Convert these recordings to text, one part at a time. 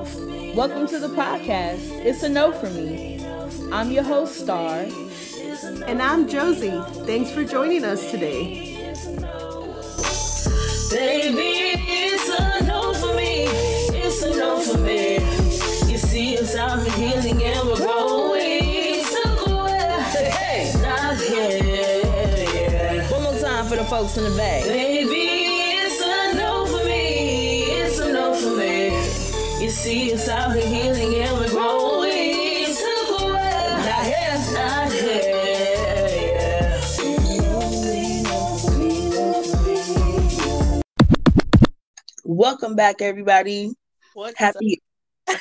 Welcome to the podcast. It's a no for me. I'm your host, Star. And I'm Josie. Thanks for joining us today. Baby, it's a no for me. It's a no for me. You see us out here healing and we're growing. Somewhere, hey, not here. One more time for the folks in the back. Baby, see us out here healing and we're growing. Somewhere, not here, not here. Welcome back, everybody. What's Happy.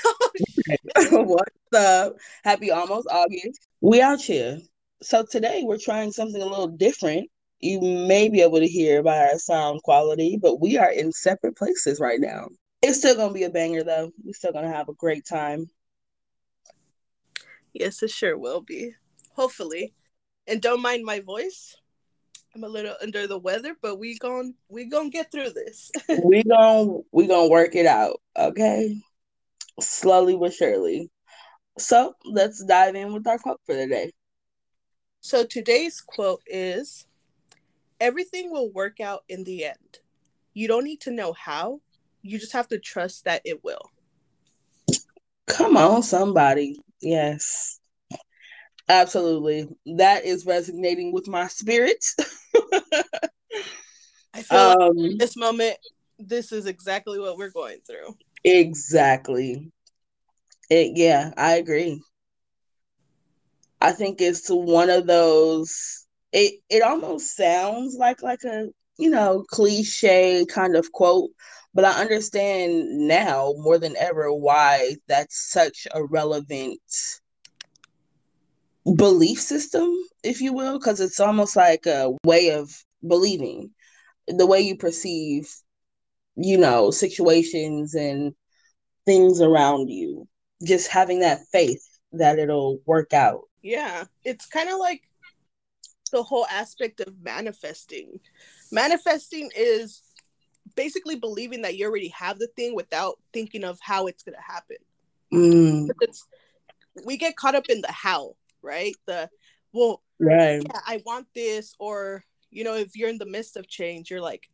What's up? Happy almost August. We out here. So today we're trying something a little different. You may be able to hear by our sound quality, but we are in separate places right now. It's still gonna be a banger though. We're still gonna have a great time. Yes, it sure will be. Hopefully. And don't mind my voice. I'm a little under the weather, but we gon' we gonna get through this. we gon' we gonna work it out, okay? Slowly but surely. So let's dive in with our quote for the day. so today's quote is everything will work out in the end. You don't need to know how. You just have to trust that it will. Come on, somebody. Yes. Absolutely. That is resonating with my spirit. I feel like um this moment, this is exactly what we're going through. exactly. It yeah, I agree. I think it's one of those it it almost sounds like like a, you know, cliche kind of quote, but I understand now more than ever why that's such a relevant belief system, if you will, because it's almost like a way of believing, the way you perceive, you know, situations and things around you. Just having that faith that it'll work out. Yeah, it's kind of like the whole aspect of manifesting. Manifesting is basically believing that you already have the thing without thinking of how it's going to happen. Mm, It's we get caught up in the how, right? The well, right. yeah, I want this or you know, if you're in the midst of change, you're like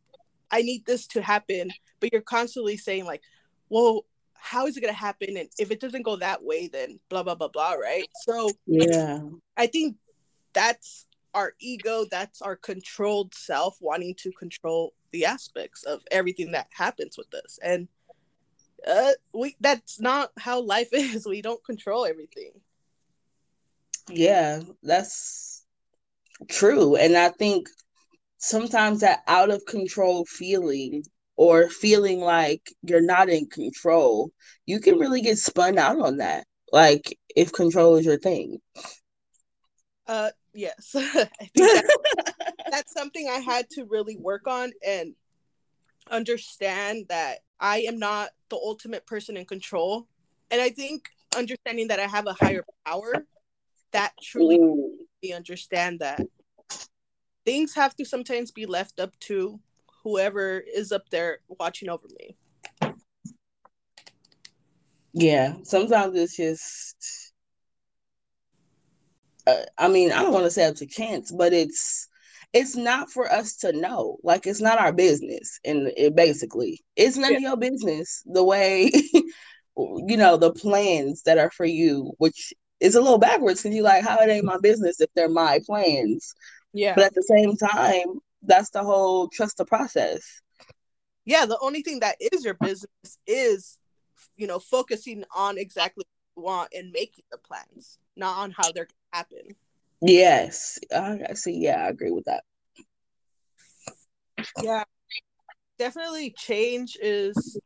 I need this to happen, but you're constantly saying like, well, how is it going to happen and if it doesn't go that way then blah blah blah blah, right? So Yeah. I think that's our ego, that's our controlled self wanting to control the aspects of everything that happens with us. And uh we that's not how life is. We don't control everything. Yeah, that's true. And I think sometimes that out of control feeling or feeling like you're not in control, you can really get spun out on that. Like if control is your thing. Uh yes. I think that, that's something I had to really work on and understand that I am not the ultimate person in control. And I think understanding that I have a higher power that truly we understand that things have to sometimes be left up to whoever is up there watching over me. Yeah, sometimes it's just uh, I mean, I don't want to say up to chance, but it's it's not for us to know. Like it's not our business, and it basically it's none of your business. The way you know the plans that are for you, which is a little backwards because you like how it ain't my business if they're my plans. Yeah. But at the same time, that's the whole trust the process. yeah, the only thing that is your business is you know focusing on exactly what you want and making the plans, not on how they're happen. Yes, I, I see. Yeah, I agree with that. Yeah. Definitely change is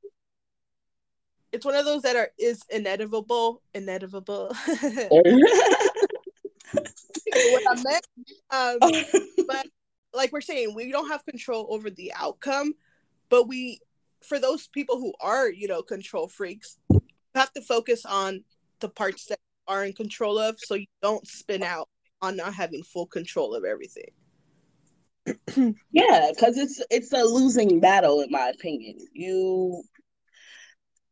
it's one of those that are is inevitable, inevitable. what I meant. Um, but like we're saying, we don't have control over the outcome, but we, for those people who are, you know, control freaks, have to focus on the parts that are in control of, so you don't spin out on not having full control of everything. Yeah, because it's it's a losing battle in my opinion. You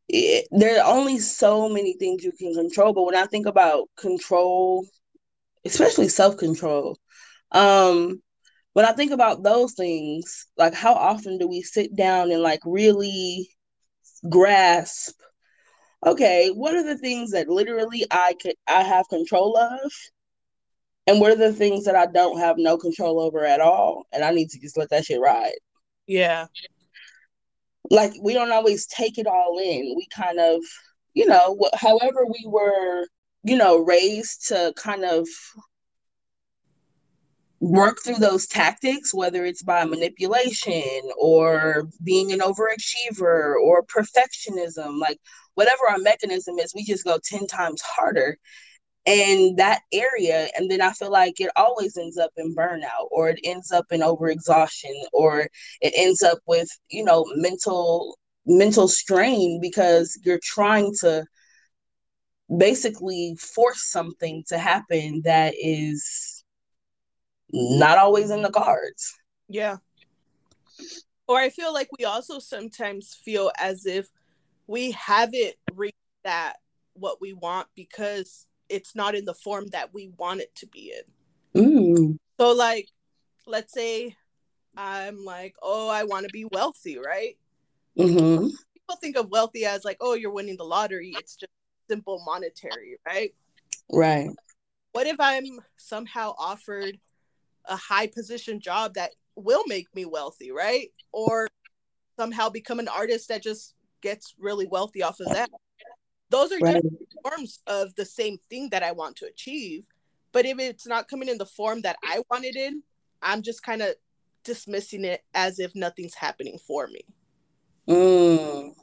it, there are only so many things you can control. But when I think about control, especially self control, um, when I think about those things, like how often do we sit down and like really grasp? Okay, what are the things that literally I could I have control of, and what are the things that I don't have no control over at all, and I need to just let that shit ride. Yeah. Like we don't always take it all in. We kind of, you know, however we were, you know, raised to kind of work through those tactics, whether it's by manipulation or being an overachiever or perfectionism, like whatever our mechanism is, we just go 10 times harder in that area. And then I feel like it always ends up in burnout or it ends up in overexhaustion or it ends up with, you know, mental mental strain because you're trying to basically force something to happen that is not always in the cards. Yeah. Or I feel like we also sometimes feel as if we haven't reached that what we want because it's not in the form that we want it to be in. Mm. So like let's say I'm like, "Oh, I want to be wealthy," right? hmm People think of wealthy as like, "Oh, you're winning the lottery." It's just simple monetary, right? Right. What if I'm somehow offered a high position job that will make me wealthy, right? Or somehow become an artist that just gets really wealthy off of that. Those are Right. different forms of the same thing that I want to achieve. But if it's not coming in the form that I want it in, I'm just kind of dismissing it as if nothing's happening for me. Mm.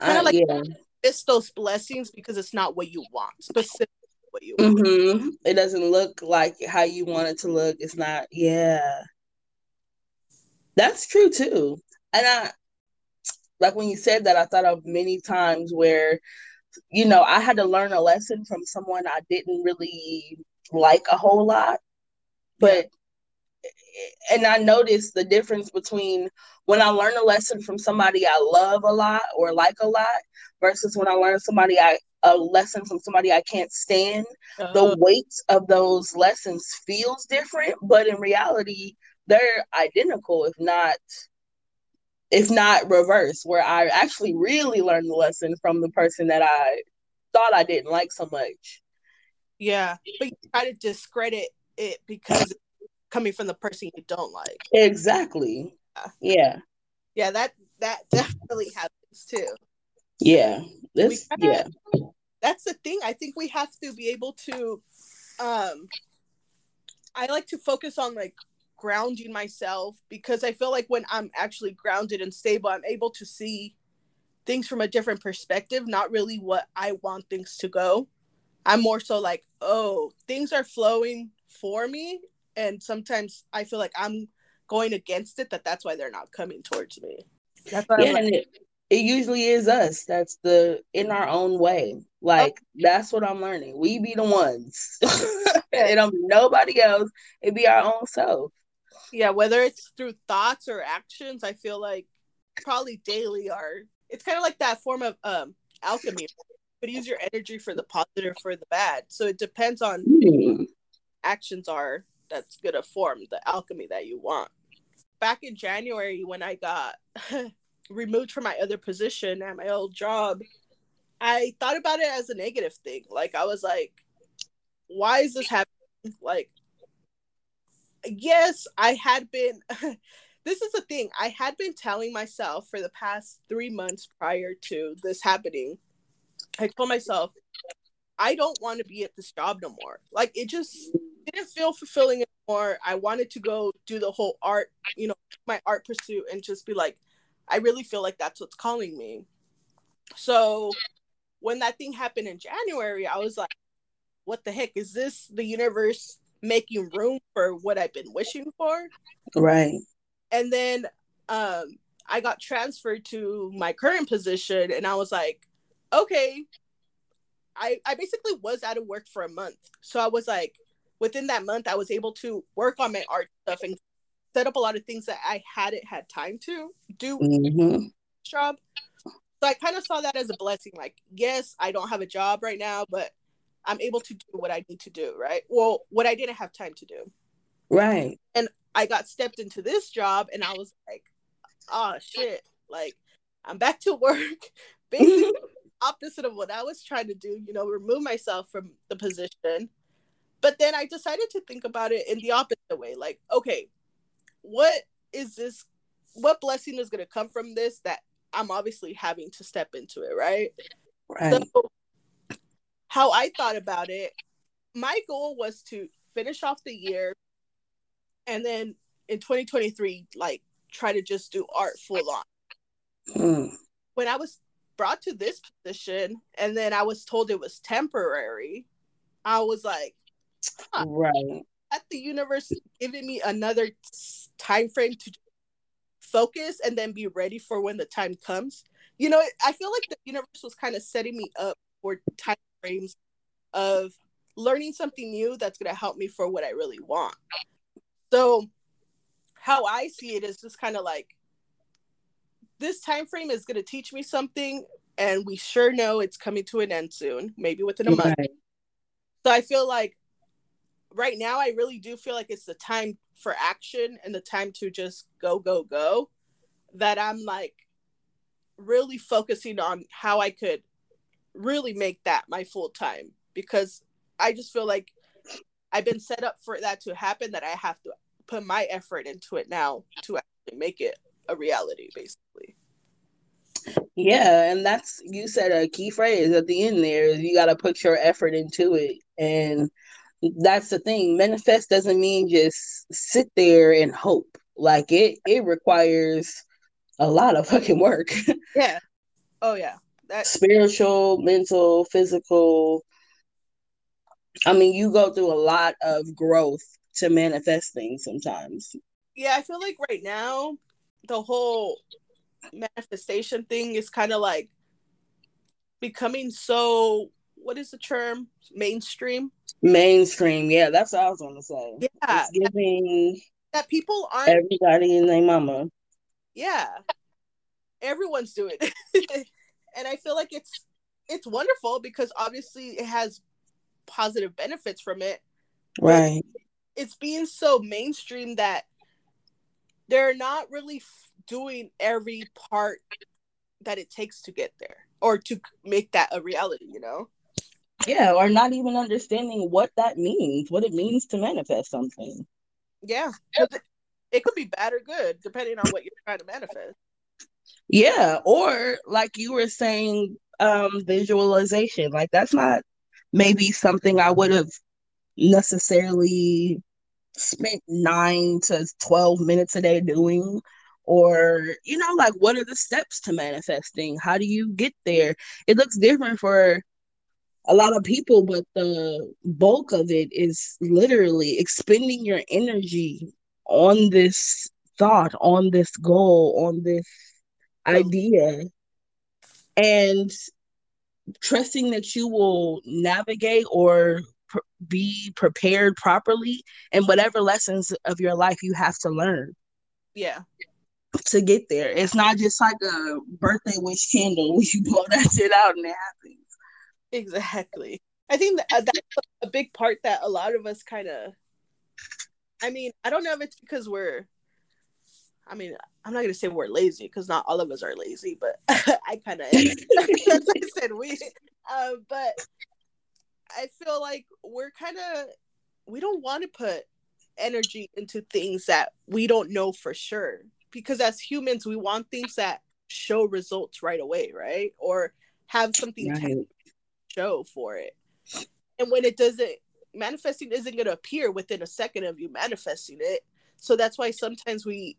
Kinda Uh, like- yeah. It's those blessings because it's not what you want, specifically what you want. hmm It doesn't look like how you want it to look. It's not. Yeah. That's true too. And I like when you said that, I thought of many times where, you know, I had to learn a lesson from someone I didn't really like a whole lot. But and I noticed the difference between when I learn a lesson from somebody I love a lot or like a lot versus when I learn somebody I a lesson from somebody I can't stand the Uh, weight of those lessons feels different, but in reality, they're identical, if not if not reverse, where I actually really learned the lesson from the person that I thought I didn't like so much. yeah, but you try to discredit it because it's coming from the person you don't like. Exactly. Yeah. Yeah, that that definitely happens too. Yeah. This yeah. That's the thing. I think we have to be able to um I like to focus on like grounding myself because I feel like when I'm actually grounded and stable, I'm able to see things from a different perspective, not really what I want things to go. I'm more so like, oh, things are flowing for me and sometimes I feel like I'm going against it that that's why they're not coming towards me. That's why I'm Yeah, like, and it, it usually is us. That's the in our own way. Like that's what I'm learning. We be the ones. it don't be nobody else. It be our own self. Yeah whether it's through thoughts or actions i feel like probably daily are it's kind of like that form of um alchemy. But use your energy for the positive for the bad. So it depends on Hmm. actions are that's gonna form the alchemy that you want. Back in january when i got removed from my other position at my old job i thought about it as a negative thing. Like i was like why is this happening? Like yes, I had been. this is the thing. I had been telling myself for the past three months prior to this happening. I told myself, I don't want to be at this job no more. Like it just didn't feel fulfilling anymore. I wanted to go do the whole art, you know, my art pursuit and just be like, I really feel like that's what's calling me. So when that thing happened in January, I was like, what the heck? Is this the universe making room for what I've been wishing for? Right. And then um I got transferred to my current position and I was like, okay. I I basically was out of work for a month. So I was like within that month I was able to work on my art stuff and set up a lot of things that I hadn't had time to do hmm job. So I kind of saw that as a blessing. Like, yes, I don't have a job right now, but I'm able to do what I need to do, right? Well, what I didn't have time to do. Right. And I got stepped into this job and I was like, oh shit. Like, I'm back to work. Basically, opposite of what I was trying to do, you know, remove myself from the position. But then I decided to think about it in the opposite way. Like, okay, what is this? What blessing is going to come from this that I'm obviously having to step into it, right? Right. So, how I thought about it, my goal was to finish off the year and then in 2023, like try to just do art full on. Mm. When I was brought to this position and then I was told it was temporary, I was like, huh, Right. at the universe giving me another time frame to focus and then be ready for when the time comes. You know, I feel like the universe was kind of setting me up for time frames of learning something new that's going to help me for what I really want. So, how I see it is just kind of like this time frame is going to teach me something and we sure know it's coming to an end soon, maybe within a month. So I feel like right now I really do feel like it's the time for action and the time to just go go go that I'm like really focusing on how I could really make that my full time because I just feel like I've been set up for that to happen that I have to put my effort into it now to actually make it a reality basically. Yeah, and that's you said a key phrase at the end there. is You got to put your effort into it, and that's the thing. Manifest doesn't mean just sit there and hope. Like it, it requires a lot of fucking work. Yeah. Oh yeah. That Spiritual, mental, physical. I mean, you go through a lot of growth to manifest things sometimes. yeah, I feel like right now the whole manifestation thing is kind of like becoming so what is the term mainstream Mainstream, yeah, that's what I was gonna say. yeah It's giving that people aren't everybody and their mama. yeah everyone's doing it and i feel like it's it's wonderful because obviously it has positive benefits from it Right. it's being so mainstream that they're not really f- doing every part that it takes to get there or to make that a reality you know Yeah, or not even understanding what that means, what it means to manifest something. Yeah. it, it could be bad or good depending on what you're trying to manifest Yeah, or like you were saying, um, visualization. Like that's not maybe something I would have necessarily spent nine to 12 minutes a day doing. Or, you know, like what are the steps to manifesting? How do you get there? It looks different for a lot of people, but the bulk of it is literally expending your energy on this thought, on this goal, on this idea, and trusting that you will navigate or pr- be prepared properly and whatever lessons of your life you have to learn yeah to get there. It's not just like a birthday wish candle where you blow that shit out and it happens. exactly i think that, uh, that's a big part that a lot of us kind of i mean i don't know if it's because we're i mean i'm not gonna say we're lazy because not all of us are lazy but i kind of that's i said we uh, but i feel like we're kind of we don't want to put energy into things that we don't know for sure because as humans we want things that show results right away right? Or have something Right. to show for it. And when it doesn't manifesting isn't going to appear within a second of you manifesting it. So that's why sometimes we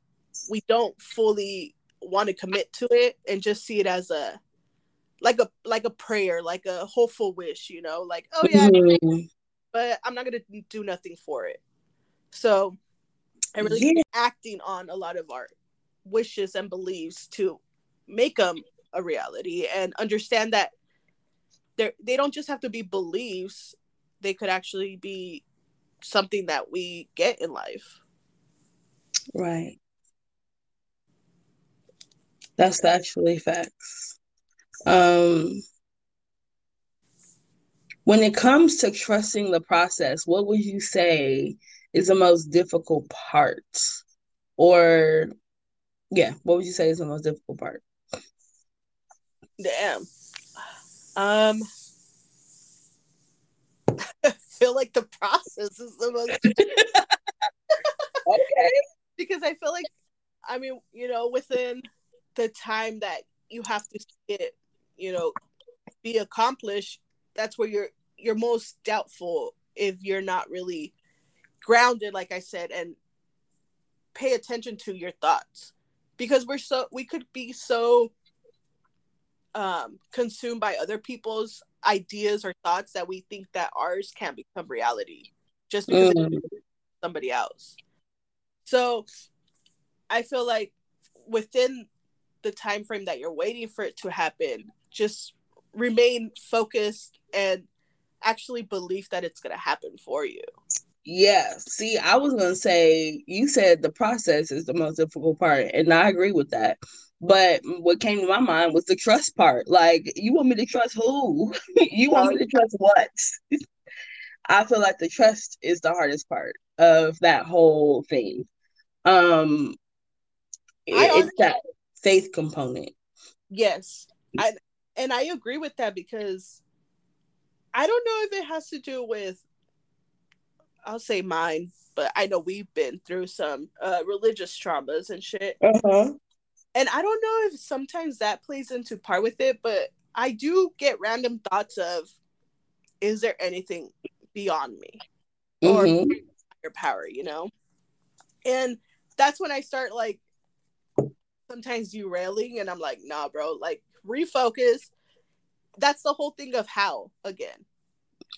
we don't fully want to commit to it and just see it as a like a like a prayer like a hopeful wish you know like oh yeah Mhm. but i'm not going to do nothing for it so i really Yeah. acting on a lot of our wishes and beliefs to make them a reality and understand that they they don't just have to be beliefs they could actually be something that we get in life Right. That's actually facts. Um, when it comes to trusting the process, what would you say is the most difficult part? Or, yeah, what would you say is the most difficult part? Damn. Um, I feel like the process is the most Okay. because I feel like, I mean, you know, within the time that you have to see it, you know, be accomplished, that's where you're you're most doubtful if you're not really grounded, like I said, and pay attention to your thoughts. Because we're so we could be so um consumed by other people's ideas or thoughts that we think that ours can't become reality just because Mm, somebody else. So i feel like within the time frame that you're waiting for it to happen just remain focused and actually believe that it's going to happen for you yeah. See, I was gonna say you said the process is the most difficult part, and I agree with that. But what came to my mind was the trust part. Like, you want me to trust who? you want me to trust what? I feel like the trust is the hardest part of that whole thing. Um, I it's that faith component. Yes. I and I agree with that because I don't know if it has to do with I'll say mine, but I know we've been through some uh religious traumas and shit. Uh-huh. And I don't know if sometimes that plays into part with it, but I do get random thoughts of is there anything beyond me? Or Mhm. higher power, you know? And that's when I start like sometimes you derailing and I'm like, nah, bro, like refocus. That's the whole thing of how again.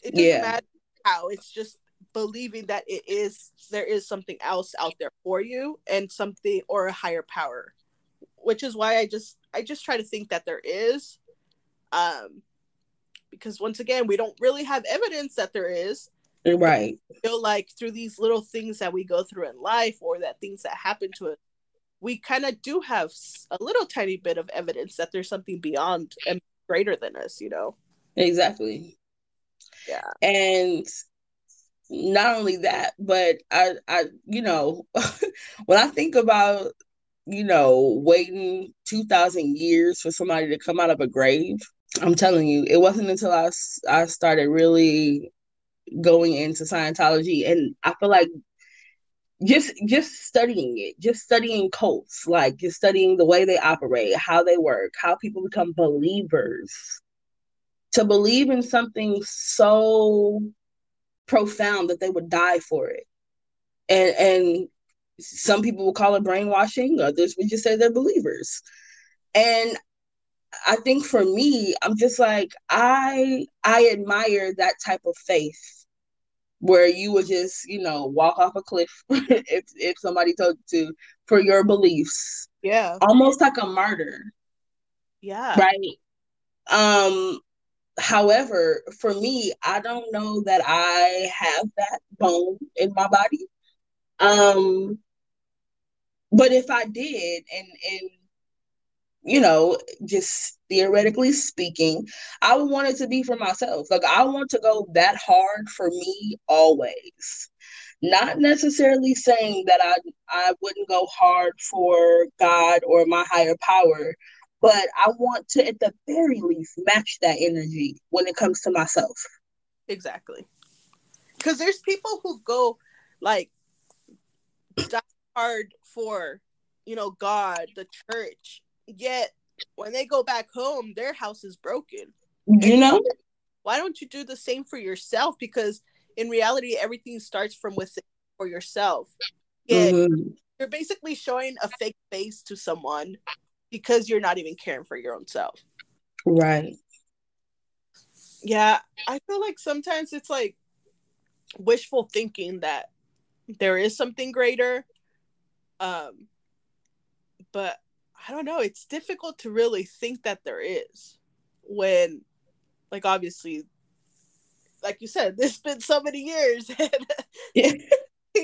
It doesn't Yeah. matter how, it's just believing that it is there is something else out there for you and something or a higher power. Which is why I just I just try to think that there is. Um because once again, we don't really have evidence that there is Right. feel like through these little things that we go through in life or that things that happen to us we kind of do have a little tiny bit of evidence that there's something beyond and greater than us you know Exactly. yeah And not only that, but I, I, you know, when I think about, you know, waiting 2,000 years for somebody to come out of a grave, I'm telling you, it wasn't until I, I started really going into Scientology and I feel like just just studying it, just studying cults, like just studying the way they operate, how they work, how people become believers. To believe in something so profound that they would die for it. And and some people will call it brainwashing, others would just say they're believers. And I think for me, I'm just like I I admire that type of faith where you would just, you know, walk off a cliff if if somebody told you to for your beliefs. yeah. Almost like a martyr. Yeah. Right? Um however for me i don't know that i have that bone in my body. Um but if i did and and you know just theoretically speaking i would want it to be for myself. Like i want to go that hard for me always. Not necessarily saying that i i wouldn't go hard for god or my higher power but i want to at the very least match that energy when it comes to myself. Exactly. Because there's people who go like die hard for you know god the church yet when they go back home their house is broken. You know? why don't you do the same for yourself? Because in reality everything starts from within for yourself. Yeah Mhm. you're basically showing a fake face to someone because you're not even caring for your own self. Right. Yeah i feel like sometimes it's like wishful thinking that there is something greater um but i don't know it's difficult to really think that there is when like obviously like you said there's been so many years Yeah.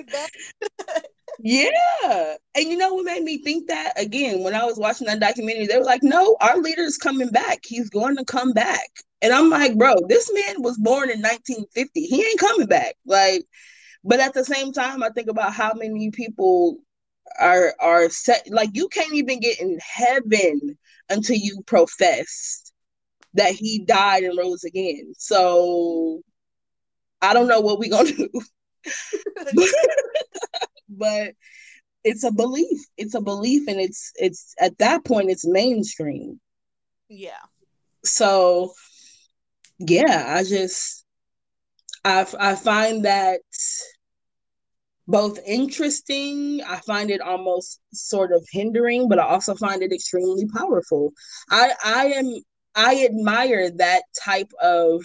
Yeah. And you know what made me think that again when I was watching that documentary, they were like, no, our leader's coming back. He's going to come back. And I'm like, bro, this man was born in 1950. He ain't coming back. Like, but at the same time, I think about how many people are are set like you can't even get in heaven until you profess that he died and rose again. So I don't know what we're gonna do. but it's a belief. It's a belief and it's it's at that point it's mainstream. Yeah. So yeah, I just I I find that both interesting. I find it almost sort of hindering, but I also find it extremely powerful. I I am I admire that type of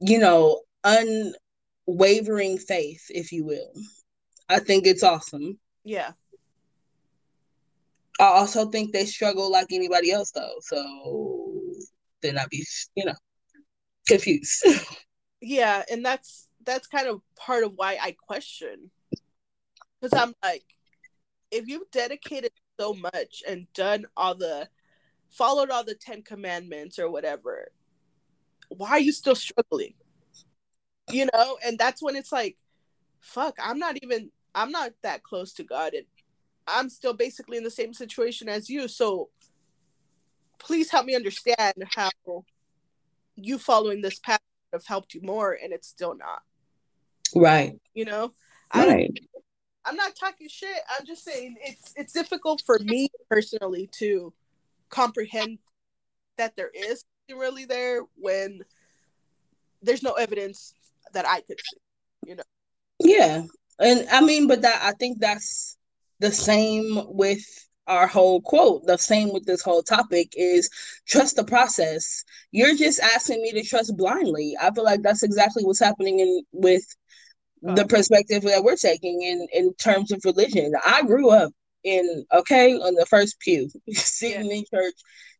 you know unwavering faith, if you will. I think it's awesome. Yeah. I also think they struggle like anybody else though. So then I'd be, you know, confused. yeah, and that's that's kind of part of why I question. Because I'm like, if you've dedicated so much and done all the followed all the Ten Commandments or whatever, why are you still struggling? You know, and that's when it's like, fuck, I'm not even I'm not that close to God and I'm still basically in the same situation as you. So please help me understand how you following this path have helped you more and it's still not. Right. You know? Right. I, I'm not talking shit. I'm just saying it's it's difficult for me personally to comprehend that there is really there when there's no evidence that I could see, you know. Yeah. And I mean, but that I think that's the same with our whole quote. The same with this whole topic is trust the process. You're just asking me to trust blindly. I feel like that's exactly what's happening in with the perspective that we're taking in in terms of religion. I grew up in okay on the first pew, sitting yeah. in church,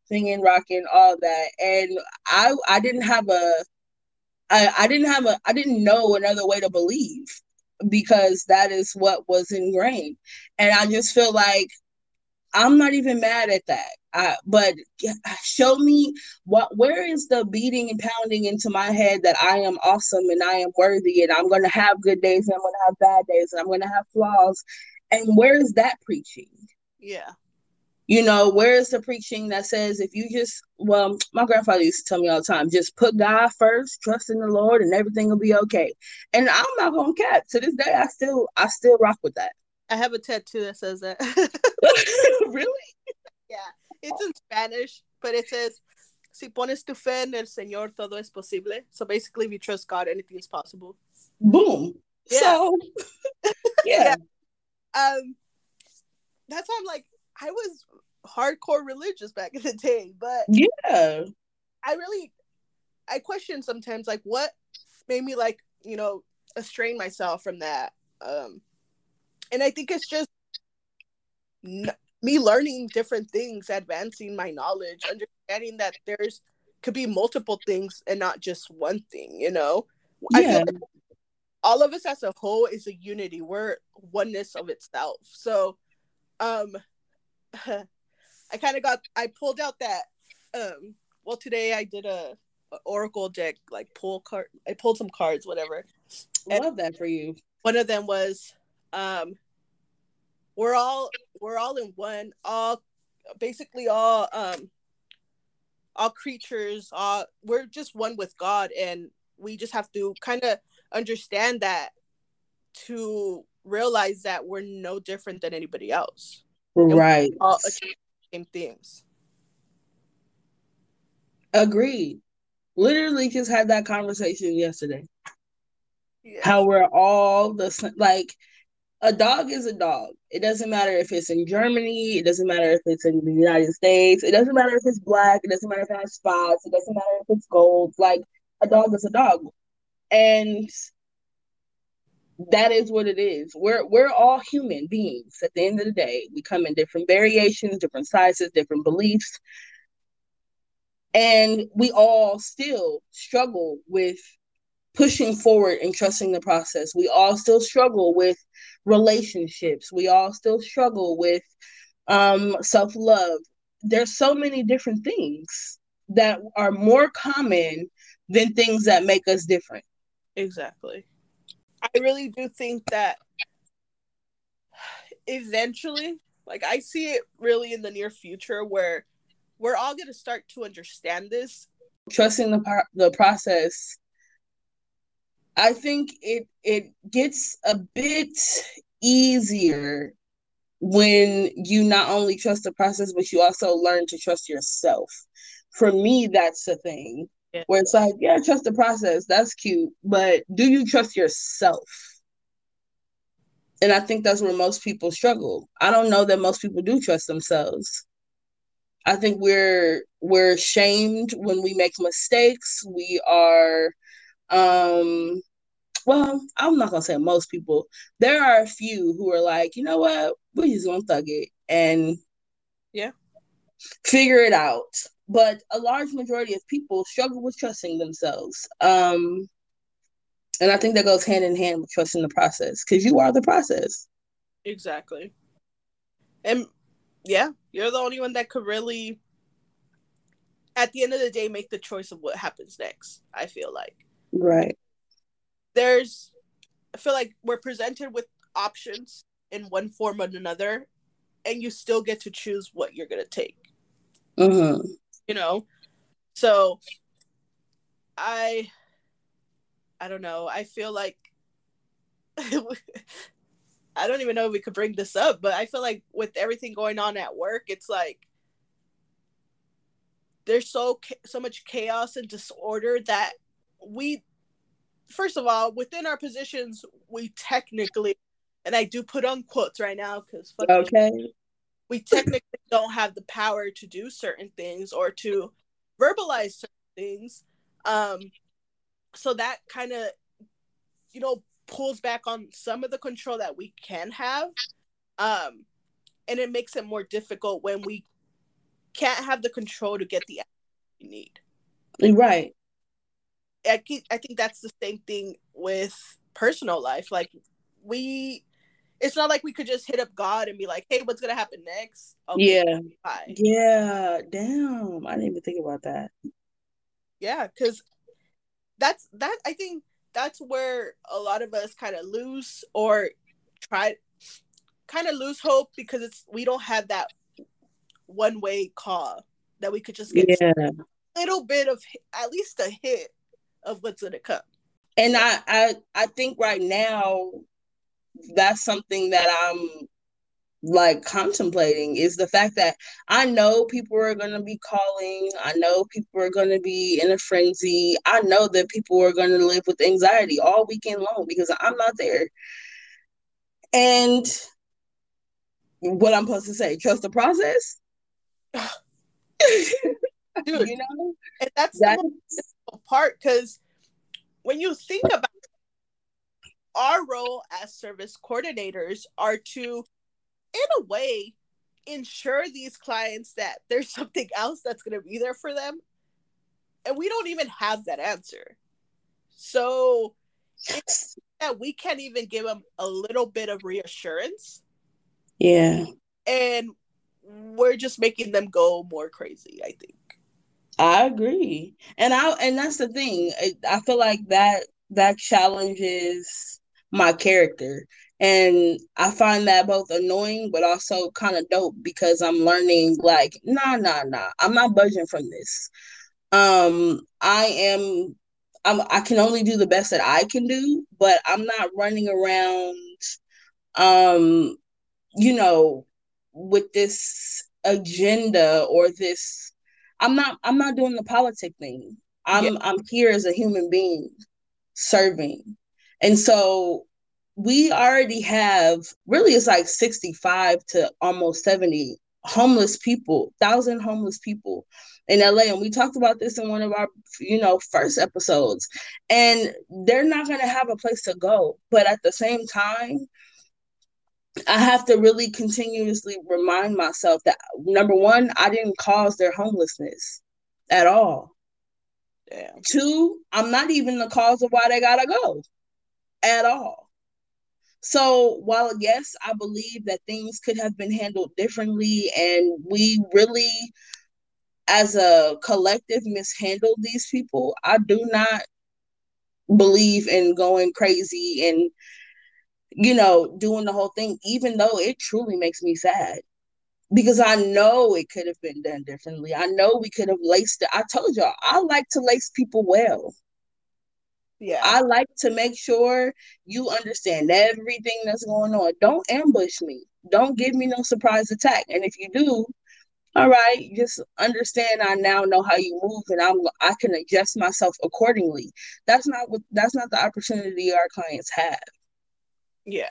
singing, rocking, all that, and I I didn't have a I, I didn't have a I didn't know another way to believe because that is what was ingrained. And I just feel like I'm not even mad at that. But show me what where is the beating and pounding into my head that I am awesome and I am worthy and I'm going to have good days and I'm going to have bad days and I'm going to have flaws. And where is that preaching? Yeah. You know, where is the preaching that says if you just, well, my grandfather used to tell me all the time, just put God first, trust in the Lord, and everything will be okay. And I'm not gonna cap. To this day, I still, I still rock with that. I have a tattoo that says that. really? It's in Spanish, but it says, "Si pones tu fe en el Señor, todo es posible." So basically, if you trust God, anything is possible. Boom. Yeah. So, yeah. yeah. Um, that's why I'm like, I was hardcore religious back in the day, but yeah, I really I question sometimes like what made me like you know estrain myself from that. Um, and I think it's just n- me learning different things, advancing my knowledge, understanding that there's could be multiple things and not just one thing. You know, yeah. I feel like all of us as a whole is a unity. We're oneness of itself. So, um, I kind of got I pulled out that um well today I did a, a oracle deck like pull card I pulled some cards whatever. Love that for you. One of them was um we're all we're all in one all basically all um all creatures all we're just one with God and we just have to kind of understand that to realize that we're no different than anybody else. Right. all same things. Agreed. Literally just had that conversation yesterday. Yes. how we're all the same like a dog is a dog it doesn't matter if it's in germany it doesn't matter if it's in the united states it doesn't matter if it's black it doesn't matter if it has spots it doesn't matter if it's gold like a dog is a dog and that is what it is. We're we're all human beings at the end of the day. We come in different variations, different sizes, different beliefs. And we all still struggle with pushing forward and trusting the process. We all still struggle with relationships. We all still struggle with um, self love. There's so many different things that are more common than things that make us different. Exactly. I really do think that eventually, like I see it really in the near future where we're all going to start to understand this. Trusting the par- the process I think it it gets a bit easier when you not only trust the process but you also learn to trust yourself. For me that's the thing. Yeah. Where it's like, yeah, trust the process. That's cute, but do you trust yourself? And I think that's where most people struggle. I don't know that most people do trust themselves. I think we're we're shamed when we make mistakes. We are um well, I'm not gonna say most people. There are a few who are like, you know what, we're just gonna thug it and yeah, figure it out. But a large majority of people struggle with trusting themselves. Um, and I think that goes hand in hand with trusting the process because you are the process. Exactly. And yeah, you're the only one that could really, at the end of the day, make the choice of what happens next. I feel like. Right. There's, I feel like we're presented with options in one form or another, and you still get to choose what you're gonna take. Mm-hmm. You know, so I, I don't know. I feel like. I don't even know if we could bring this up, but I feel like with everything going on at work, it's like there's so so much chaos and disorder that we first of all, within our positions, we technically, and I do put on quotes right now because okay, we technically don't have the power to do certain things or to verbalize certain things. Um, so that kind of, you know, pulls back on some of the control that we can have. Um, and it makes it more difficult when we can't have the control to get the we need. Right. I, I think that's the same thing with personal life. Like we, it's not like we could just hit up God and be like, "Hey, what's gonna happen next?" Okay, yeah, bye. yeah. Damn, I didn't even think about that. Yeah, because that's that. I think that's where a lot of us kind of lose or try, kind of lose hope because it's we don't have that one way call that we could just get yeah. a little bit of at least a hit of what's gonna come. And I, I I think right now that's something that I'm like contemplating is the fact that I know people are going to be calling. I know people are going to be in a frenzy. I know that people are going to live with anxiety all weekend long because I'm not there. And what I'm supposed to say, trust the process. Dude, you know, and that's, that's the part because when you think about it, our role as service coordinators are to, in a way, ensure these clients that there's something else that's going to be there for them. And we don't even have that answer. So it's that we can't even give them a little bit of reassurance. Yeah. And we're just making them go more crazy, I think. I agree. And I and that's the thing. I feel like that that challenges my character. And I find that both annoying but also kind of dope because I'm learning like, nah, nah, nah. I'm not budging from this. Um, I am I'm I can only do the best that I can do, but I'm not running around um, you know, with this agenda or this I'm not I'm not doing the politic thing. I'm yeah. I'm here as a human being serving. And so we already have really it's like 65 to almost 70 homeless people, thousand homeless people in LA. And we talked about this in one of our, you know, first episodes. And they're not gonna have a place to go. But at the same time, I have to really continuously remind myself that number one, I didn't cause their homelessness at all. Damn. Two, I'm not even the cause of why they gotta go at all. So while yes, I believe that things could have been handled differently, and we really, as a collective, mishandled these people, I do not believe in going crazy and you know doing the whole thing, even though it truly makes me sad because I know it could have been done differently. I know we could have laced it. I told y'all, I like to lace people well. Yeah. I like to make sure you understand everything that's going on. Don't ambush me. Don't give me no surprise attack. And if you do, all right, just understand I now know how you move and I'm I can adjust myself accordingly. That's not what that's not the opportunity our clients have. Yeah.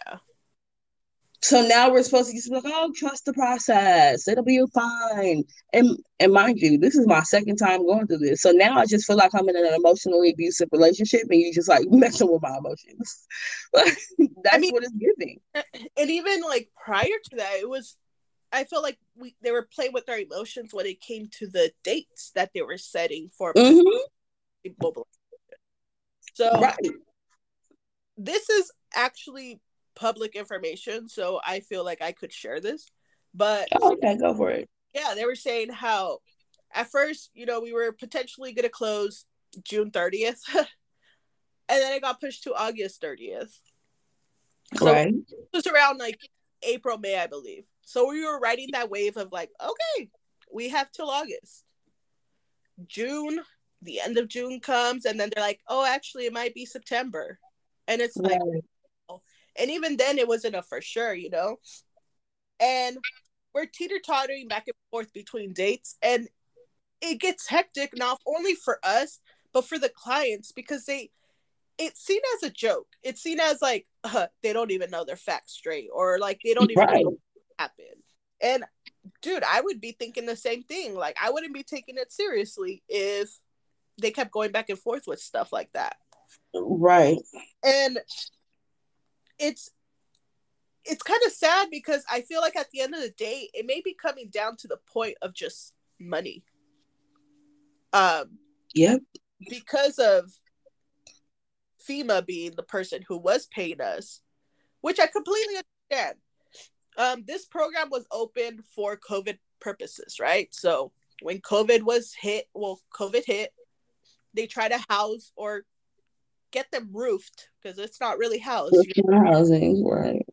So now we're supposed to just be like, oh, trust the process. It'll be fine. And and mind you, this is my second time going through this. So now I just feel like I'm in an emotionally abusive relationship and you just like messing with my emotions. That's I mean- what it's giving. And even like prior to that, it was I felt like we they were playing with our emotions when it came to the dates that they were setting for hmm mobilization. So Right. This is actually public information, so I feel like I could share this. But Oh, okay, go for it. yeah, they were saying how at first, you know, we were potentially going to close June 30th, and then it got pushed to August 30th. So right. it was around like April, May, I believe. So we were riding that wave of like, okay, we have till August. June, the end of June comes, and then they're like, oh, actually, it might be September. And it's like, Right. and even then, it wasn't a for sure, you know? And we're teeter tottering back and forth between dates, and it gets hectic not only for us, but for the clients because they, it's seen as a joke. It's seen as like, uh, they don't even know their facts straight, or like they don't even Right. know what happened. And dude, I would be thinking the same thing. Like, I wouldn't be taking it seriously if they kept going back and forth with stuff like that Right. and it's it's kind of sad because I feel like at the end of the day, it may be coming down to the point of just money. Um, Yep. because of FEMA being the person who was paying us, which I completely understand. Um, this program was open for COVID purposes, right? So when COVID was hit, well, COVID hit, they try to house or get them roofed because it's not really housed. Housing, right.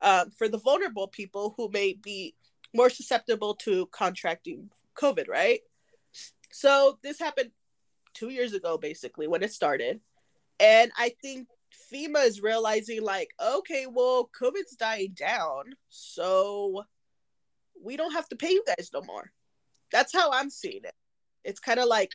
um, for the vulnerable people who may be more susceptible to contracting COVID, right? So this happened two years ago, basically, when it started. And I think FEMA is realizing, like, okay, well, COVID's dying down. So we don't have to pay you guys no more. That's how I'm seeing it. It's kind of like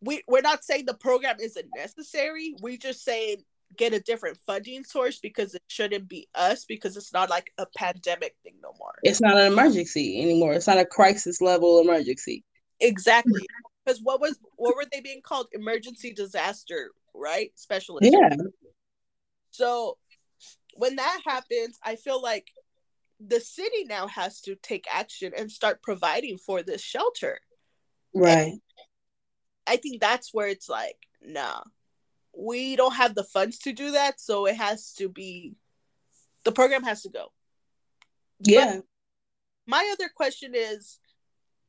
we, we're not saying the program isn't necessary. We're just saying get a different funding source because it shouldn't be us because it's not like a pandemic thing no more. It's not an emergency anymore. It's not a crisis level emergency. Exactly. Because what was what were they being called? Emergency disaster, right? Specialist. Yeah. So when that happens, I feel like the city now has to take action and start providing for this shelter. Right. I think that's where it's like, nah, we don't have the funds to do that, so it has to be the program has to go. Yeah. My other question is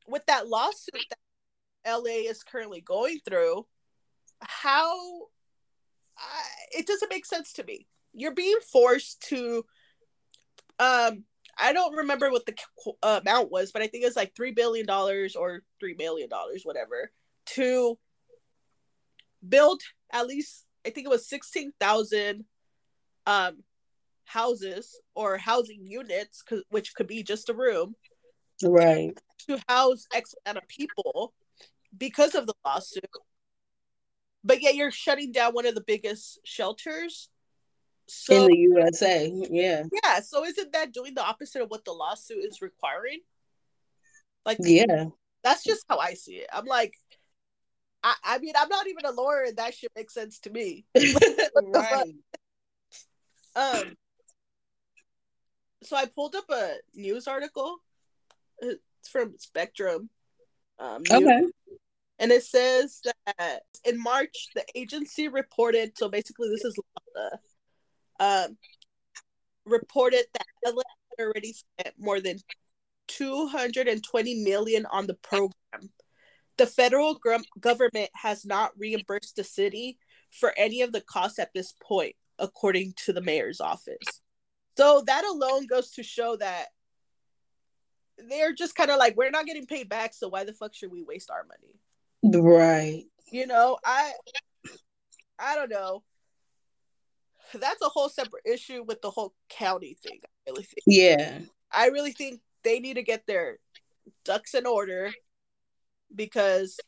with that lawsuit that LA is currently going through, how I, it doesn't make sense to me. You're being forced to um I don't remember what the uh, amount was, but I think it's like 3 billion dollars or 3 million dollars whatever to build at least I think it was 16,000 um houses or housing units which could be just a room Right. to house X amount of people because of the lawsuit. But yet you're shutting down one of the biggest shelters. So In the USA. Yeah. yeah, so isn't that doing the opposite of what the lawsuit is requiring? Like Yeah. that's just how I see it. I'm like, I, I mean, I'm not even a lawyer, and that shit makes sense to me. right. Um, so I pulled up a news article. It's from Spectrum. Um, news, Okay. And it says that in March, the agency reported, so basically, this is um, reported that LA had already spent more than 220 million on the program. The federal gr- government has not reimbursed the city for any of the costs at this point, according to the mayor's office. So that alone goes to show that they're just kind of like, we're not getting paid back, so why the fuck should we waste our money? Right. You know, I I don't know. That's a whole separate issue with the whole county thing. I really think. Yeah. I really think they need to get their ducks in order because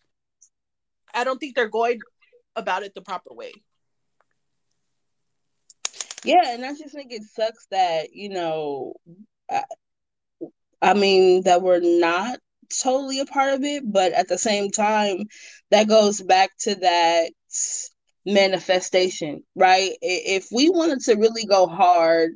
I don't think they're going about it the proper way. Yeah, and I just think it sucks that, you know, I, I mean, that we're not totally a part of it, but at the same time, that goes back to that manifestation, right? If we wanted to really go hard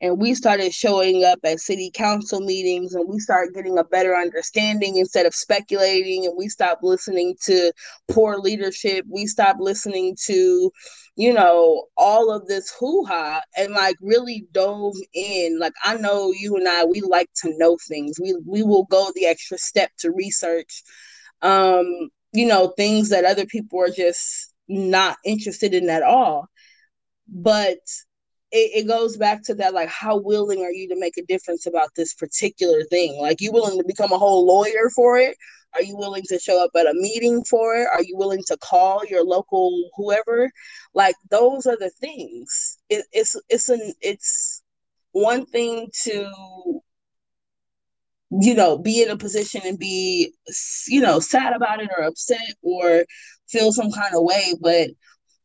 and we started showing up at city council meetings and we start getting a better understanding instead of speculating and we stop listening to poor leadership. We stop listening to you know all of this hoo-ha and like really dove in. Like i know you and i we like to know things. We we will go the extra step to research um you know things that other people are just not interested in at all. But it, it goes back to that like how willing are you to make a difference about this particular thing? Like you willing to become a whole lawyer for it? Are you willing to show up at a meeting for it? Are you willing to call your local whoever? Like those are the things. It, it's it's an it's one thing to you know be in a position and be you know sad about it or upset or feel some kind of way but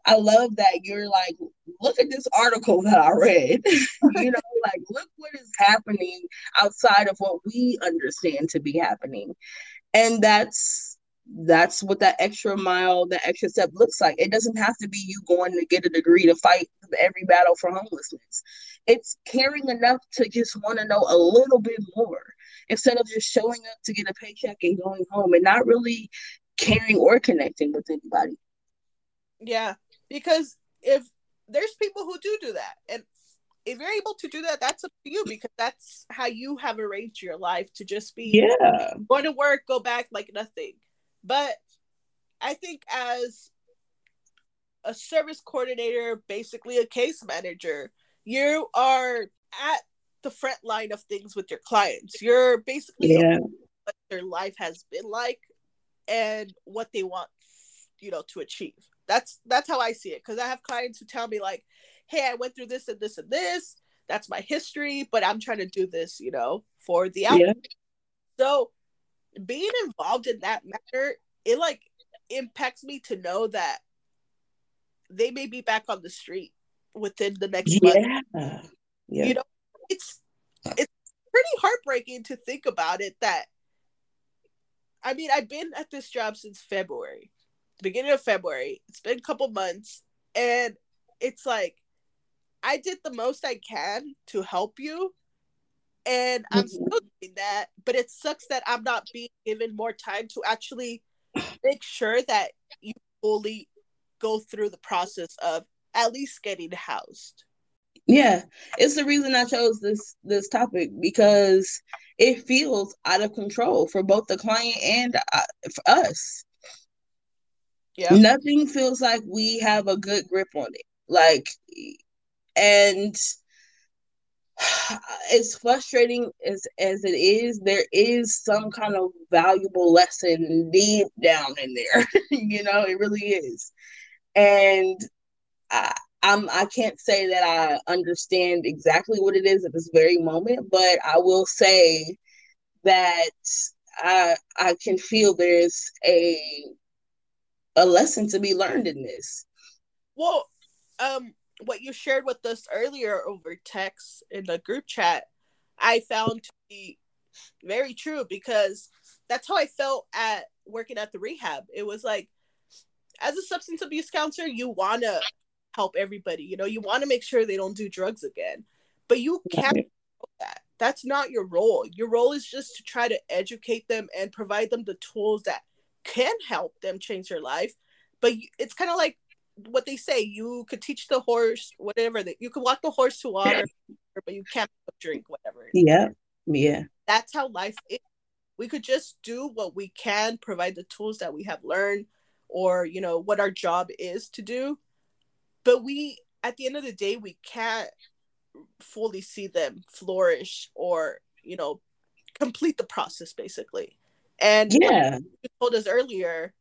I love that you're like, look at this article that I read. you know, like look what is happening outside of what we understand to be happening. And that's that's what that extra mile, that extra step looks like. It doesn't have to be you going to get a degree to fight every battle for homelessness. It's caring enough to just want to know a little bit more instead of just showing up to get a paycheck and going home and not really caring or connecting with anybody. Yeah, because if there's people who do do that. And if you're able to do that that's up to you because that's how you have arranged your life to just be yeah. going to work go back like nothing. But i think as a service coordinator basically a case manager you are at the front line of things with your clients. You're basically yeah. what their life has been like and what they want you know to achieve that's that's how I see it because I have clients who tell me like, "Hey, I went through this and this and this. That's my history, but I'm trying to do this, you know, for the outcome." Yeah. So, being involved in that matter, it like impacts me to know that they may be back on the street within the next yeah. month. Yeah. You know, it's it's pretty heartbreaking to think about it that I mean, I've been at this job since February beginning of February. It's been a couple months, and it's like I did the most I can to help you, and I'm mm-hmm. still doing that. But it sucks that I'm not being given more time to actually make sure that you fully go through the process of at least getting housed. Yeah, it's the reason I chose this this topic because it feels out of control for both the client and uh, for us. Nothing feels like we have a good grip on it. Like, and as frustrating as as it is, there is some kind of valuable lesson deep down in there. you know, it really is. And I, I'm I can't say that I understand exactly what it is at this very moment, but I will say that I I can feel there's a a lesson to be learned in this. Well, um, what you shared with us earlier over text in the group chat, I found to be very true because that's how I felt at working at the rehab. It was like, as a substance abuse counselor, you want to help everybody. You know, you want to make sure they don't do drugs again, but you can't that. That's not your role. Your role is just to try to educate them and provide them the tools that can help them change their life but it's kind of like what they say you could teach the horse whatever that you could walk the horse to water but you can't drink whatever Yeah. Yeah. that's how life is we could just do what we can provide the tools that we have learned or you know what our job is to do but we at the end of the day we can't fully see them flourish or you know complete the process basically and Yeah. you told us earlier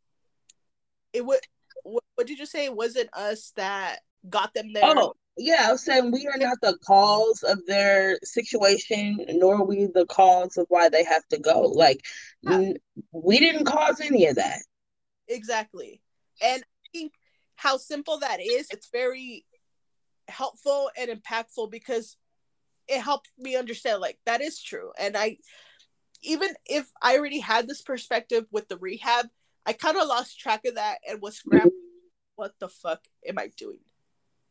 it would what, what did you say wasn't us that got them there Oh, yeah. I was saying we are not the cause of their situation, nor are we the cause of why they have to go. Like, Yeah. n- we didn't cause any of that. exactly and i think how simple that is it's very helpful and impactful because it helped me understand like that is true and i even if i already had this perspective with the rehab i kind of lost track of that and was scrambling what the fuck am i doing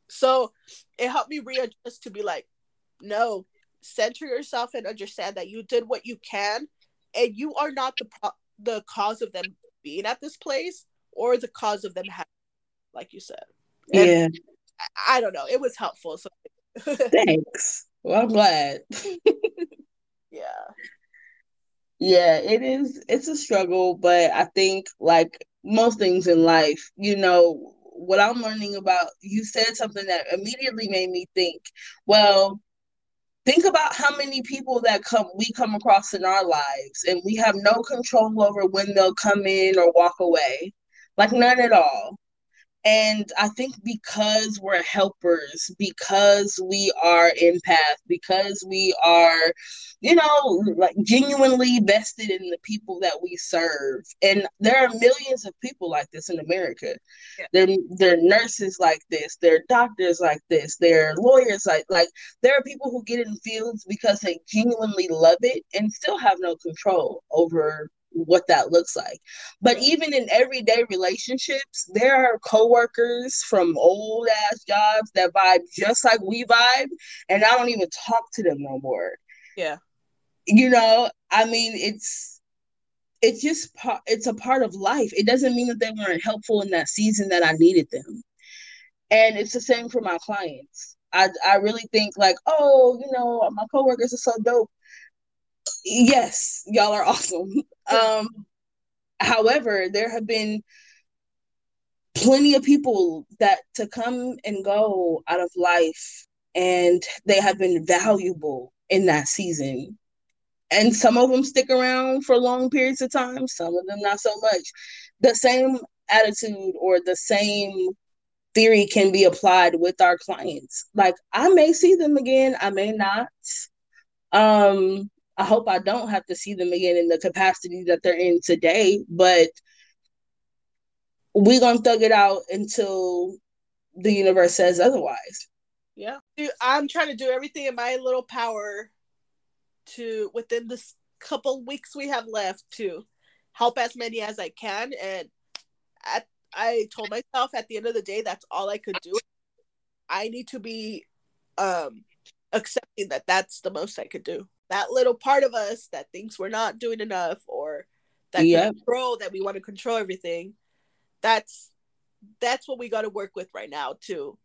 so it helped me readjust to be like no center yourself and understand that you did what you can and you are not the pro- the cause of them being at this place or the cause of them having like you said And Yeah. I, I don't know it was helpful so Thanks. Well, I'm glad. yeah Yeah, it is. It's a struggle, but I think like most things in life, you know, what I'm learning about, you said something that immediately made me think, well, think about how many people that come we come across in our lives and we have no control over when they'll come in or walk away. Like none at all. And I think because we're helpers, because we are empath, because we are, you know, like genuinely vested in the people that we serve. And there are millions of people like this in America. Yeah. There, there are nurses like this, there are doctors like this, there are lawyers like like there are people who get in fields because they genuinely love it and still have no control over what that looks like. But even in everyday relationships, there are coworkers from old ass jobs that vibe just like we vibe, and I don't even talk to them no more. Yeah. You know, I mean, it's it's just part it's a part of life. It doesn't mean that they weren't helpful in that season that I needed them. And it's the same for my clients. I I really think like, oh, you know, my coworkers are so dope. Yes, y'all are awesome. Um, however, there have been plenty of people that to come and go out of life, and they have been valuable in that season. And some of them stick around for long periods of time, some of them not so much. The same attitude or the same theory can be applied with our clients. Like I may see them again, I may not. Um, I hope I don't have to see them again in the capacity that they're in today, but we're gonna thug it out until the universe says otherwise. Yeah. I'm trying to do everything in my little power to within this couple weeks we have left to help as many as I can. And at I told myself at the end of the day that's all I could do. I need to be um accepting that that's the most I could do. That little part of us that thinks we're not doing enough or that control that we want to control everything. That's that's what we got to work with right now to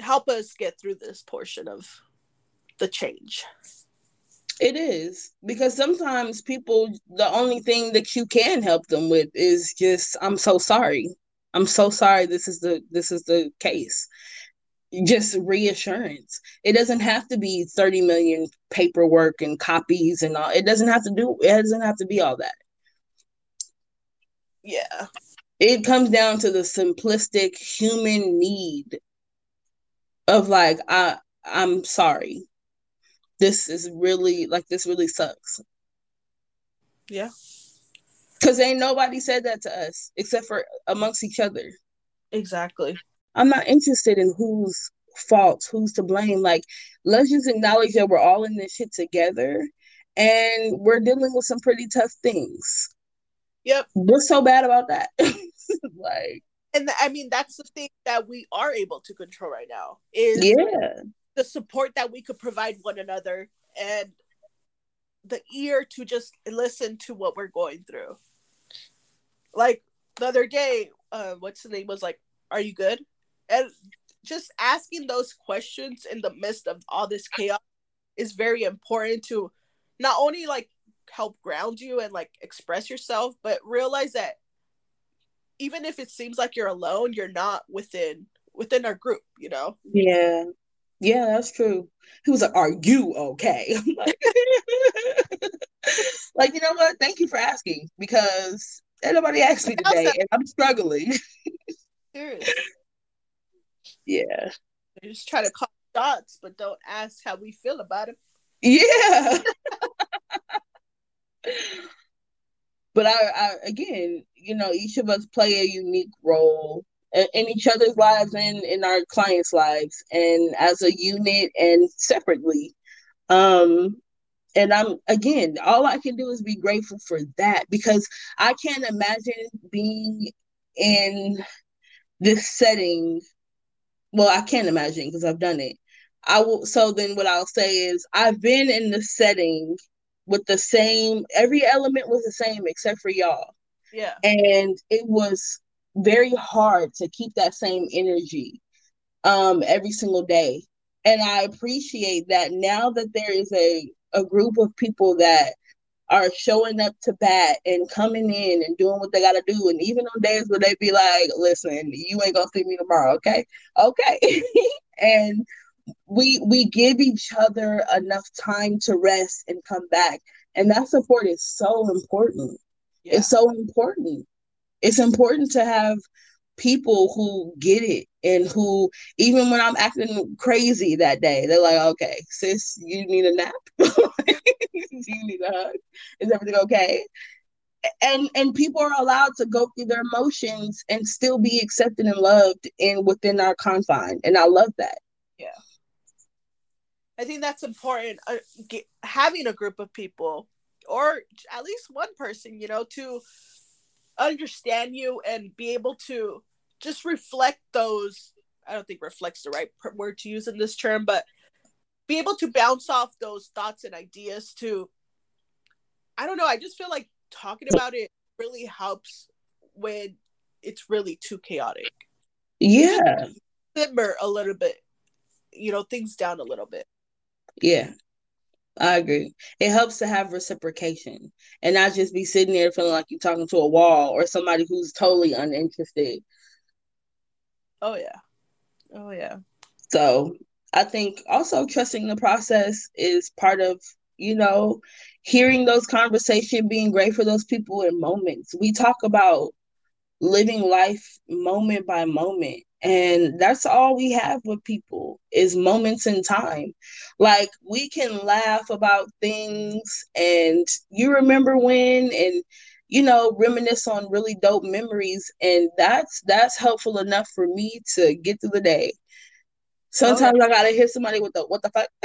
help us get through this portion of the change. It is because sometimes people, the only thing that you can help them with is just, I'm so sorry. I'm so sorry. This is the this is the case. Just reassurance. It doesn't have to be 30 million paperwork and copies and all. It doesn't have to do. It doesn't have to be all that. Yeah. It comes down to the simplistic human need of like, I I'm sorry. This is really like this really sucks. Yeah. Because ain't nobody said that to us except for amongst each other. Exactly. I'm not interested in whose fault, who's to blame. Like, let's just acknowledge that we're all in this shit together and we're dealing with some pretty tough things. Yep. What's so bad about that? like, And I mean that's the thing that we are able to control right now is yeah, the support that we could provide one another and the ear to just listen to what we're going through. like the other day, uh, what's the name was like, "Are you good?" And just asking those questions in the midst of all this chaos is very important to not only like help ground you and like express yourself, but realize that even if it seems like you're alone, you're not within within our group, you know? Yeah. Yeah, that's true. He was like, Are you okay? like, like, you know what? Thank you for asking because nobody asked me today and I'm struggling. Seriously. Yeah. They just try to call shots, but don't ask how we feel about it. Yeah. but I, I, again, you know, each of us play a unique role in each other's lives and in our clients' lives, and as a unit and separately. Um, and I'm again, all I can do is be grateful for that because I can't imagine being in this setting. Well, I can't imagine because I've done it. I will. So then, what I'll say is, I've been in the setting with the same. Every element was the same except for y'all. Yeah. And it was very hard to keep that same energy um every single day. And I appreciate that now that there is a a group of people that are showing up to bat and coming in and doing what they got to do. And even on days where they be like, listen, you ain't going to see me tomorrow. Okay. Okay. and we, we give each other enough time to rest and come back. And that support is so important. Yeah. It's so important. It's important to have people who get it and who even when I'm acting crazy that day, they're like, okay, sis, you need a nap. you need a hug. Is everything okay? And and people are allowed to go through their emotions and still be accepted and loved in within our confine. And I love that. Yeah. I think that's important. Uh, get, having a group of people, or at least one person, you know, to understand you and be able to just reflect those i don't think reflects the right word to use in this term but be able to bounce off those thoughts and ideas to i don't know i just feel like talking about it really helps when it's really too chaotic Yeah. simmer a little bit you know things down a little bit Yeah. I agree. It helps to have reciprocation and not just be sitting there feeling like you're talking to a wall or somebody who's totally uninterested. oh yeah oh yeah So I think also trusting the process is part of, you know, hearing those conversations, being great for those people in moments. We talk about living life moment by moment. And that's all we have with people is moments in time. Like we can laugh about things and you remember when and you know reminisce on really dope memories and that's that's helpful enough for me to get through the day. Sometimes I gotta hit somebody with the what the fuck,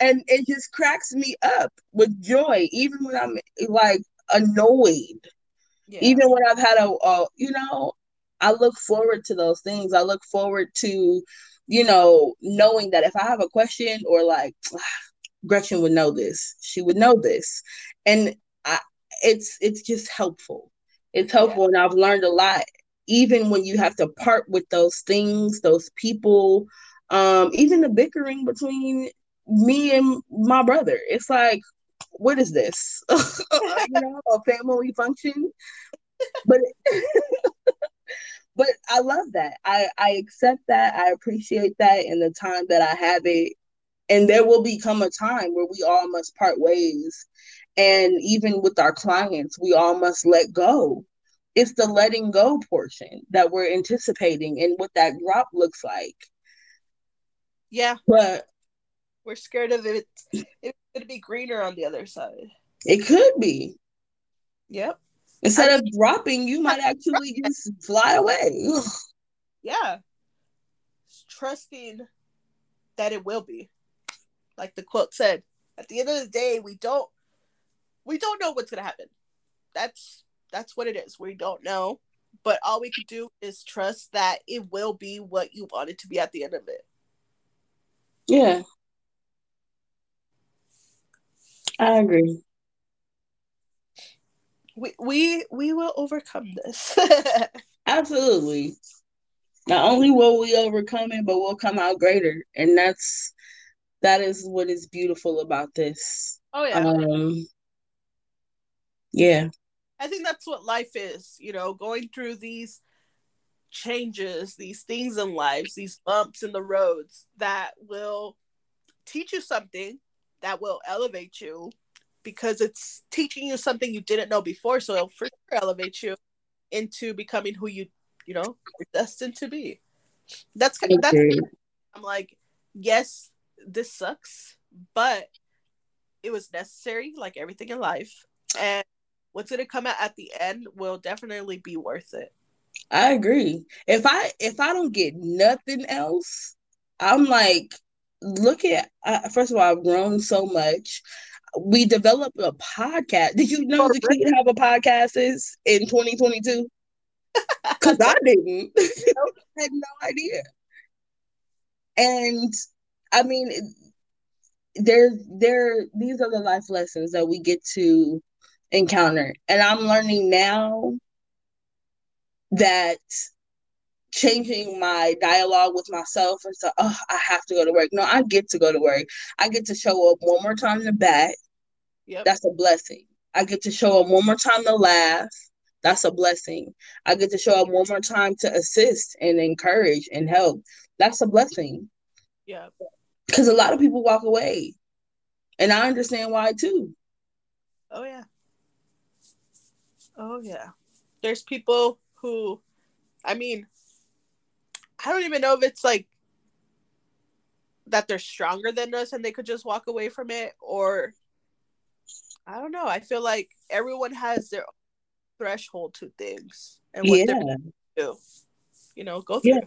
and it just cracks me up with joy, even when I'm like annoyed yeah even when I've had a, a, you know, I look forward to those things. I look forward to, you know, knowing that if I have a question or like Gretchen would know this, she would know this, and I, it's it's just helpful. It's helpful, and I've learned a lot. Even when you have to part with those things, those people, um, even the bickering between me and my brother, it's like, what is this? you know, a family function but but I love that. I I accept that. I appreciate that in the time that I have it. And there will become a time where we all must part ways. And even with our clients, we all must let go. It's the letting go portion that we're anticipating and what that drop looks like. yeah. But we're scared of it. It's gonna be greener on the other side. It could be. yep. Instead I of dropping, you might actually just fly away. yeah. Trusting that it will be. Like the quote said at the end of the day we don't we don't know what's going to happen. That's that's what it is we don't know but all we can do is trust that it will be what you want it to be at the end of it Yeah. I agree. we we we will overcome this. Absolutely. Not only will we overcome it, but we'll come out greater. And that's that is what is beautiful about this. oh yeah. Um yeah. I think that's what life is, you know, going through these changes, these things in lives, these bumps in the roads that will teach you something that will elevate you because it's teaching you something you didn't know before. So it'll for sure elevate you into becoming who you, you know, are destined to be. That's kind of that's I'm like, yes, this sucks, but it was necessary, like everything in life. And what's gonna come out at the end will definitely be worth it. I agree. If I if I don't get nothing else, I'm like, look at. Uh, first of all, I've grown so much. We developed a podcast. Did you know Oh, the key to have a podcast is in 2022? Because I didn't. I had no idea. And I mean, there, there. These are the life lessons that we get to encounter, and I'm learning now that changing my dialogue with myself and say, oh, I have to go to work. No, I get to go to work. I get to show up one more time to bat. Yep. That's a blessing. I get to show up one more time to laugh. That's a blessing. I get to show up one more time to assist and encourage and help. That's a blessing. yeah. Because a lot of people walk away. And I understand why too. Oh yeah. Oh yeah. There's people who I mean I don't even know if it's like that they're stronger than us and they could just walk away from it or I don't know. I feel like everyone has their threshold to things and what Yeah. they're gonna do. You know, go through. Yeah.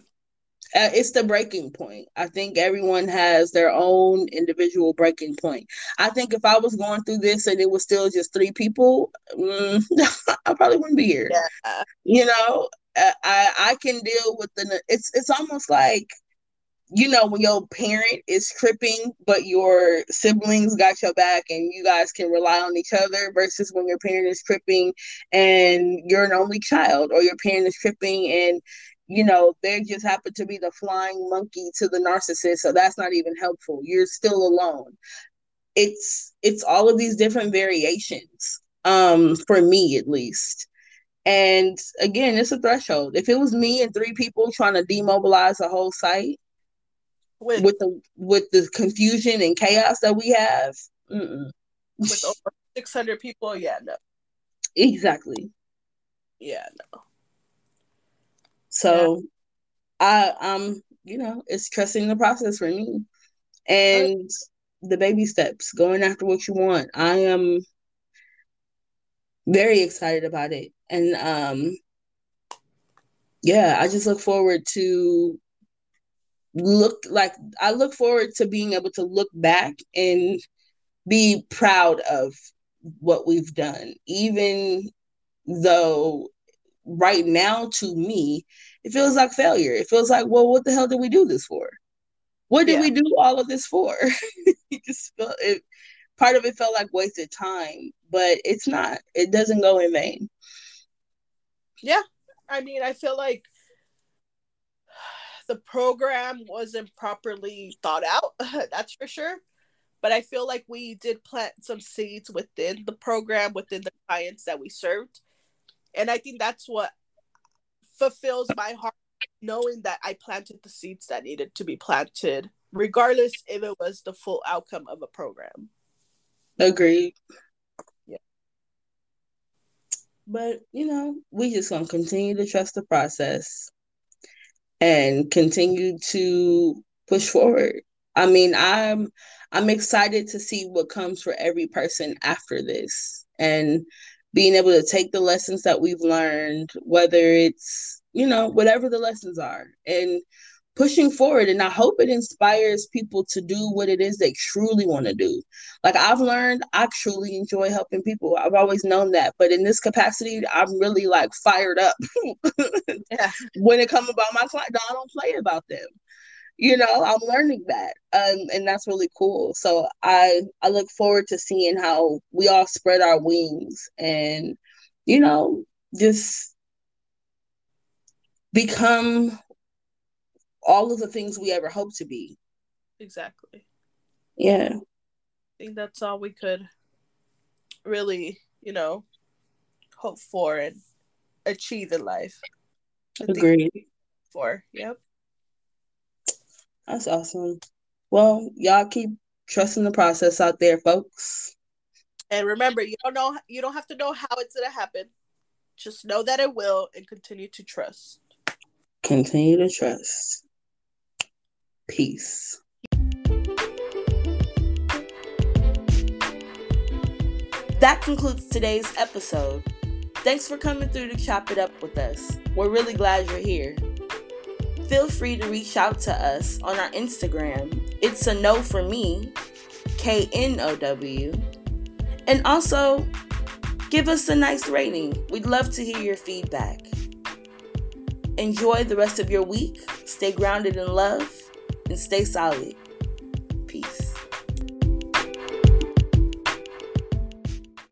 Uh, it's the breaking point. I think everyone has their own individual breaking point. I think if I was going through this and it was still just three people, mm, I probably wouldn't be here. Yeah. You know, Uh, I I can deal with the. It's it's almost like, you know, when your parent is tripping, but your siblings got your back and you guys can rely on each other, versus when your parent is tripping and you're an only child, or your parent is tripping and you know, they just happen to be the flying monkey to the narcissist, so that's not even helpful. You're still alone. It's it's all of these different variations, um, for me at least. And again, it's a threshold. If it was me and three people trying to demobilize a whole site With with the with the confusion and chaos that we have, mm-mm. with over six hundred people, yeah, no. exactly. Yeah, no. So I um you know, it's trusting the process for me. And the baby steps, going after what you want. I am very excited about it. And um yeah, I just look forward to look like I look forward to being able to look back and be proud of what we've done, even though right now to me it feels like failure. It feels like, well, what the hell did we do this for? What did Yeah. we do all of this for? it just felt it part of it felt like wasted time, but it's not. It doesn't go in vain. Yeah. I mean, I feel like the program wasn't properly thought out, that's for sure. But I feel like we did plant some seeds within the program, within the clients that we served. And I think that's what fulfills my heart, knowing that I planted the seeds that needed to be planted, regardless if it was the full outcome of a program. Agreed. Yeah. But you know, we just gonna continue to trust the process and continue to push forward. I mean, I'm I'm excited to see what comes for every person after this and being able to take the lessons that we've learned, whether it's, you know, whatever the lessons are, and pushing forward. And I hope it inspires people to do what it is they truly want to do. Like I've learned, I truly enjoy helping people. I've always known that. But in this capacity, I'm really like fired up Yeah. when it comes about my client. I don't play about them you know i'm learning that um, and that's really cool so i i look forward to seeing how we all spread our wings and you know, just become all of the things we ever hope to be. Exactly. Yeah. I think that's all we could really, you know, hope for and achieve in life. I Agreed. For yep. That's awesome. Well, y'all keep trusting the process out there, folks. And remember, you don't know you don't have to know how it's gonna happen. Just know that it will and continue to trust. Continue to trust. Peace. That concludes today's episode. Thanks for coming through to chop it up with us. We're really glad you're here. Feel free to reach out to us on our Instagram. It's a no for me, K N O W. And also, give us a nice rating. We'd love to hear your feedback. Enjoy the rest of your week. Stay grounded in love and stay solid.